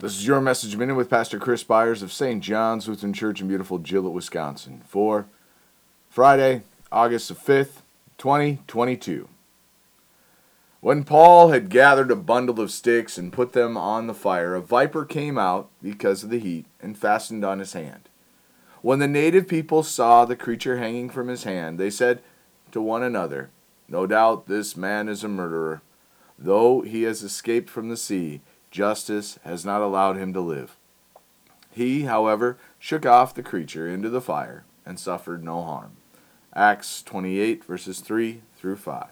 This is your message minute with Pastor Chris Byers of St. John's Lutheran Church in beautiful Gillett, Wisconsin, for Friday, August the 5th, 2022. When Paul had gathered a bundle of sticks and put them on the fire, a viper came out because of the heat and fastened on his hand. When the native people saw the creature hanging from his hand, they said to one another, No doubt this man is a murderer. Though he has escaped from the sea, justice has not allowed him to live. He, however, shook off the creature into the fire and suffered no harm. Acts 28, verses 3 through 5.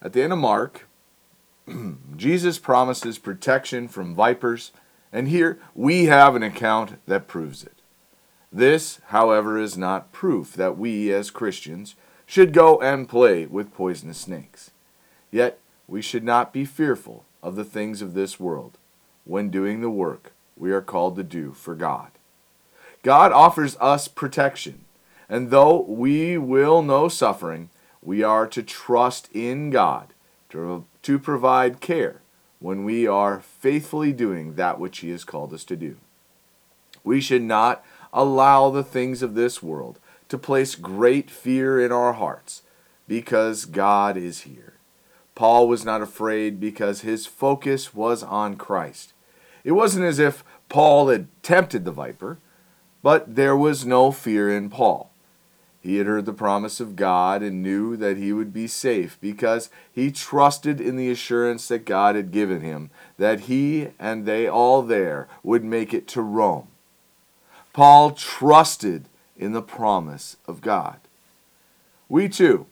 At the end of Mark, Jesus promises protection from vipers, and here we have an account that proves it. This, however, is not proof that we as Christians should go and play with poisonous snakes. Yet we should not be fearful of the things of this world when doing the work we are called to do for God. God offers us protection, and though we will know suffering, we are to trust in God to, to provide care when we are faithfully doing that which He has called us to do. We should not allow the things of this world to place great fear in our hearts because God is here. Paul was not afraid because his focus was on Christ. It wasn't as if Paul had tempted the viper, but there was no fear in Paul. He had heard the promise of God and knew that he would be safe because he trusted in the assurance that God had given him that he and they all there would make it to Rome. Paul trusted in the promise of God. We too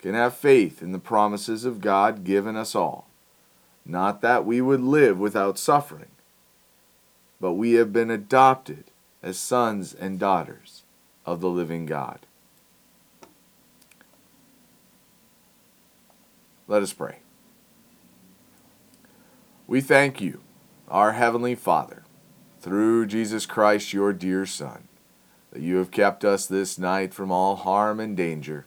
can have faith in the promises of God given us all. Not that we would live without suffering, but we have been adopted as sons and daughters of the living God. Let us pray. We thank you, our Heavenly Father, through Jesus Christ, your dear Son, that you have kept us this night from all harm and danger